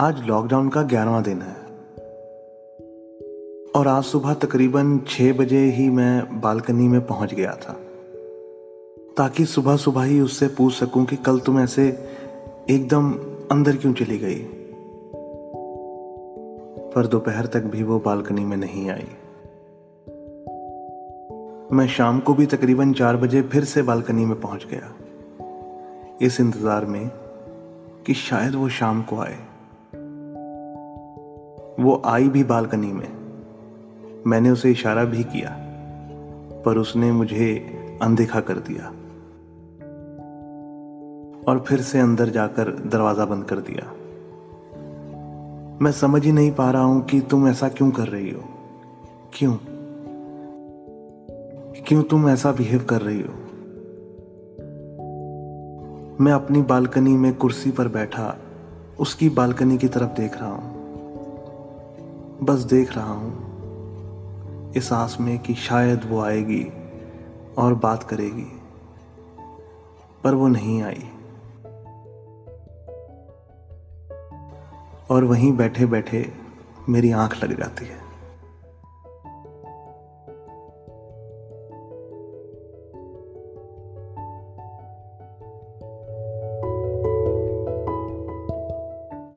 आज लॉकडाउन का ग्यारहवा दिन है। और आज सुबह तकरीबन छह बजे ही मैं बालकनी में पहुँच गया था। ताकि सुबह सुबह ही उससे पूछ सकूँ कि कल तुम ऐसे एकदम अंदर क्यों चली गई? पर दोपहर तक भी वो बालकनी में नहीं आई। मैं शाम को भी तकरीबन चार बजे फिर से बालकनी में पहुँच गया। इस इंतज़ार में कि शायद वो शाम को आए। वो आई भी बालकनी में। मैंने उसे इशारा भी किया, पर उसने मुझे अनदेखा कर दिया और फिर से अंदर जाकर दरवाज़ा बंद कर दिया। मैं समझ ही नहीं पा रहा हूँ कि तुम ऐसा क्यों कर रही हो। क्यों? क्यों तुम ऐसा बिहेव कर रही हो? मैं अपनी बालकनी में कुर्सी पर बैठा उसकी बालकनी की तरफ़ देख रहा हूँ। बस देख रहा हूँ। इस आस में कि शायद वो आएगी और बात करेगी, पर वो नहीं आई। और वहीं बैठे बैठे मेरी आँख लग जाती है।